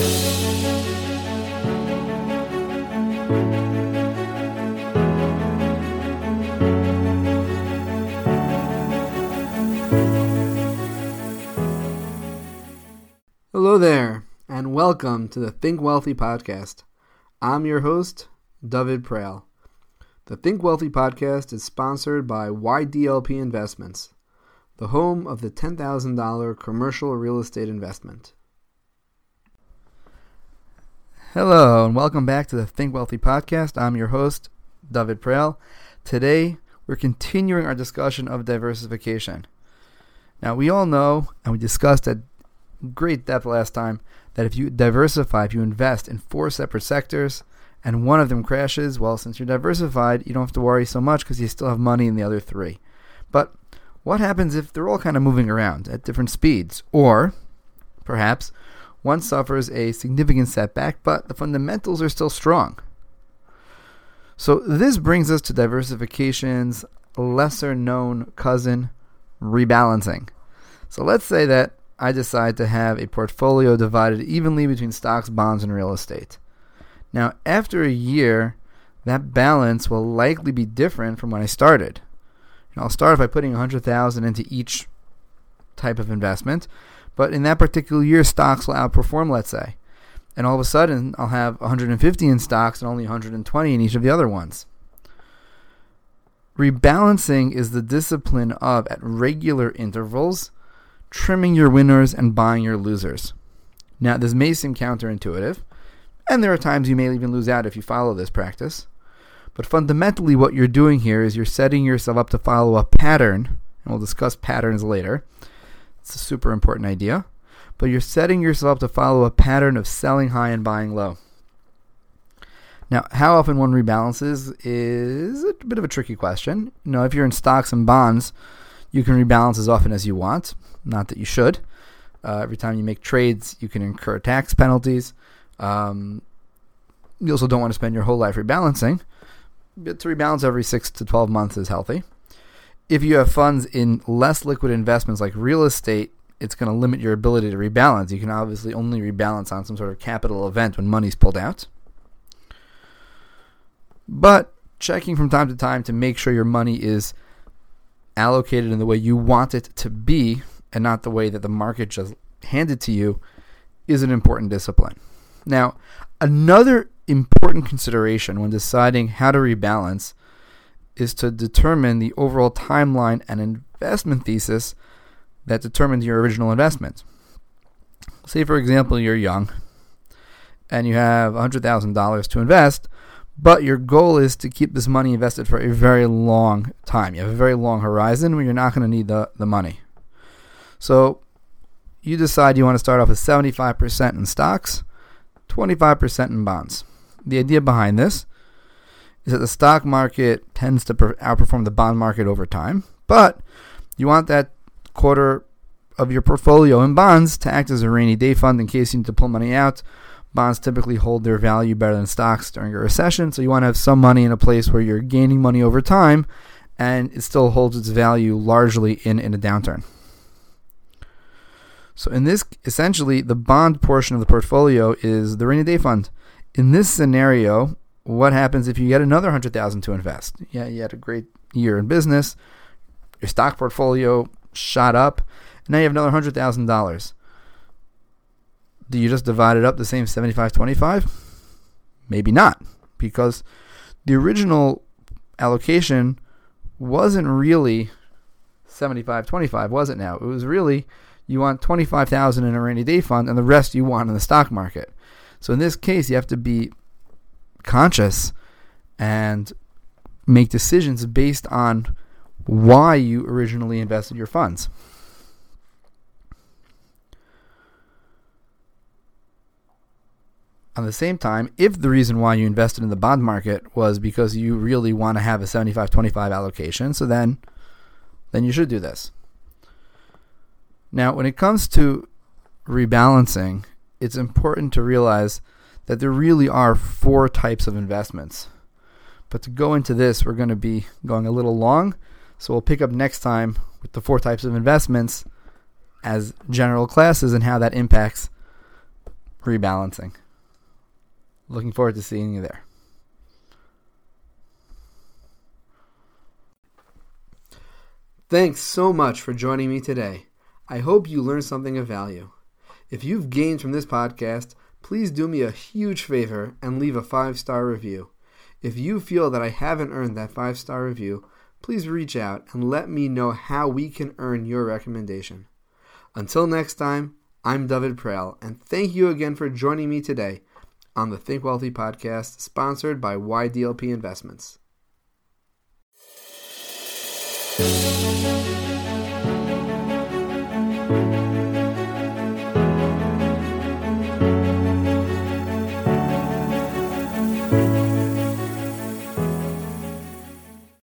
Hello there, and welcome to the Think Wealthy podcast. I'm your host, David Prale. The Think Wealthy podcast is sponsored by YDLP Investments, the home of the $10,000 commercial real estate investment. Hello, and welcome back to the Think Wealthy podcast. I'm your host, David Prale. Today, we're continuing our discussion of diversification. Now, we all know, and we discussed at great depth last time that if you diversify, if you invest in four separate sectors and one of them crashes, well, since you're diversified, you don't have to worry so much because you still have money in the other three. But what happens if they're all kind of moving around at different speeds? Or perhaps one suffers a significant setback, but the fundamentals are still strong. So this brings us to diversification's lesser known cousin, rebalancing. So let's say that I decide to have a portfolio divided evenly between stocks, bonds, and real estate. Now, after a year, that balance will likely be different from when I started. I'll start by putting 100,000 into each type of investment, but in that particular year, stocks will outperform, let's say. And all of a sudden, I'll have 150 in stocks and only 120 in each of the other ones. Rebalancing is the discipline of, at regular intervals, trimming your winners and buying your losers. Now, this may seem counterintuitive, and there are times you may even lose out if you follow this practice. But fundamentally, what you're doing here is you're setting yourself up to follow a pattern, and we'll discuss patterns later. It's a super important idea. But you're setting yourself to follow a pattern of selling high and buying low. Now, how often one rebalances is a bit of a tricky question. You know, if you're in stocks and bonds, you can rebalance as often as you want. Not that you should. Uh, every time you make trades, you can incur tax penalties. Um, you also don't want to spend your whole life rebalancing. But to rebalance every six to 12 months is healthy. If you have funds in less liquid investments like real estate, it's going to limit your ability to rebalance. You can obviously only rebalance on some sort of capital event when money's pulled out. But checking from time to time to make sure your money is allocated in the way you want it to be and not the way that the market just handed to you is an important discipline. Now, another important consideration when deciding how to rebalance is to determine the overall timeline and investment thesis that determines your original investment. Say, for example, you're young and you have $100,000 to invest, but your goal is to keep this money invested for a very long time. You have a very long horizon where you're not going to need the, the money. So you decide you want to start off with 75% in stocks, 25% in bonds. The idea behind this is that the stock market tends to outperform the bond market over time, but you want that quarter of your portfolio in bonds to act as a rainy day fund in case you need to pull money out Bonds typically hold their value better than stocks during a recession, so you want to have some money in a place where you're gaining money over time and it still holds its value largely in, in a downturn. So in this, essentially, the bond portion of the portfolio is the rainy day fund. In this scenario, what happens if you get another hundred thousand to invest? Yeah, you had a great year in business, your stock portfolio shot up, and now you have another hundred thousand dollars do you just divide it up the same 75 25? Maybe not, because the original allocation wasn't really 75 25, was it now? It was really you want 25,000 in a rainy day fund and the rest you want in the stock market. So in this case, you have to be conscious and make decisions based on why you originally invested your funds. On the same time, if the reason why you invested in the bond market was because you really want to have a 75-25 allocation, so then then you should do this. Now, when it comes to rebalancing, it's important to realize that there really are four types of investments. But to go into this, we're going to be going a little long, so we'll pick up next time with the four types of investments as general classes and how that impacts rebalancing. Looking forward to seeing you there. Thanks so much for joining me today. I hope you learned something of value. If you've gained from this podcast, please do me a huge favor and leave a five star review. If you feel that I haven't earned that five star review, please reach out and let me know how we can earn your recommendation. Until next time, I'm David Prell, and thank you again for joining me today on the Think Wealthy podcast, sponsored by YDLP Investments.